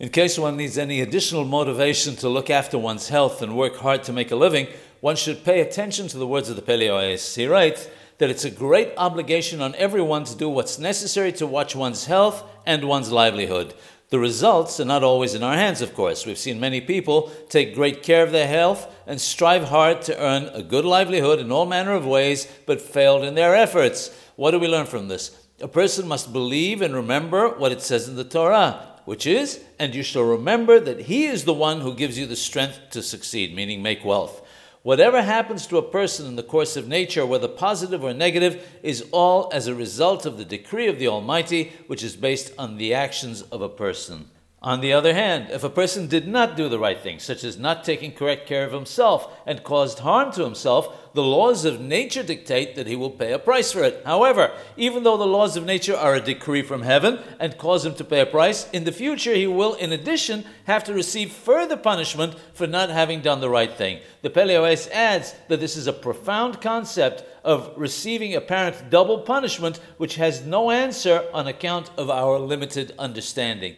In case one needs any additional motivation to look after one's health and work hard to make a living, one should pay attention to the words of the Yoetz. He writes that it's a great obligation on everyone to do what's necessary to watch one's health and one's livelihood. The results are not always in our hands, of course. We've seen many people take great care of their health and strive hard to earn a good livelihood in all manner of ways, but failed in their efforts. What do we learn from this? A person must believe and remember what it says in the Torah which is, and you shall remember that He is the one who gives you the strength to succeed, meaning make wealth. Whatever happens to a person in the course of nature, whether positive or negative, is all as a result of the decree of the Almighty, which is based on the actions of a person. On the other hand, if a person did not do the right thing, such as not taking correct care of himself and caused harm to himself, the laws of nature dictate that he will pay a price for it. However, even though the laws of nature are a decree from heaven and cause him to pay a price, in the future he will, in addition, have to receive further punishment for not having done the right thing. The Pele Yoetz adds that this is a profound concept of receiving apparent double punishment, which has no answer on account of our limited understanding.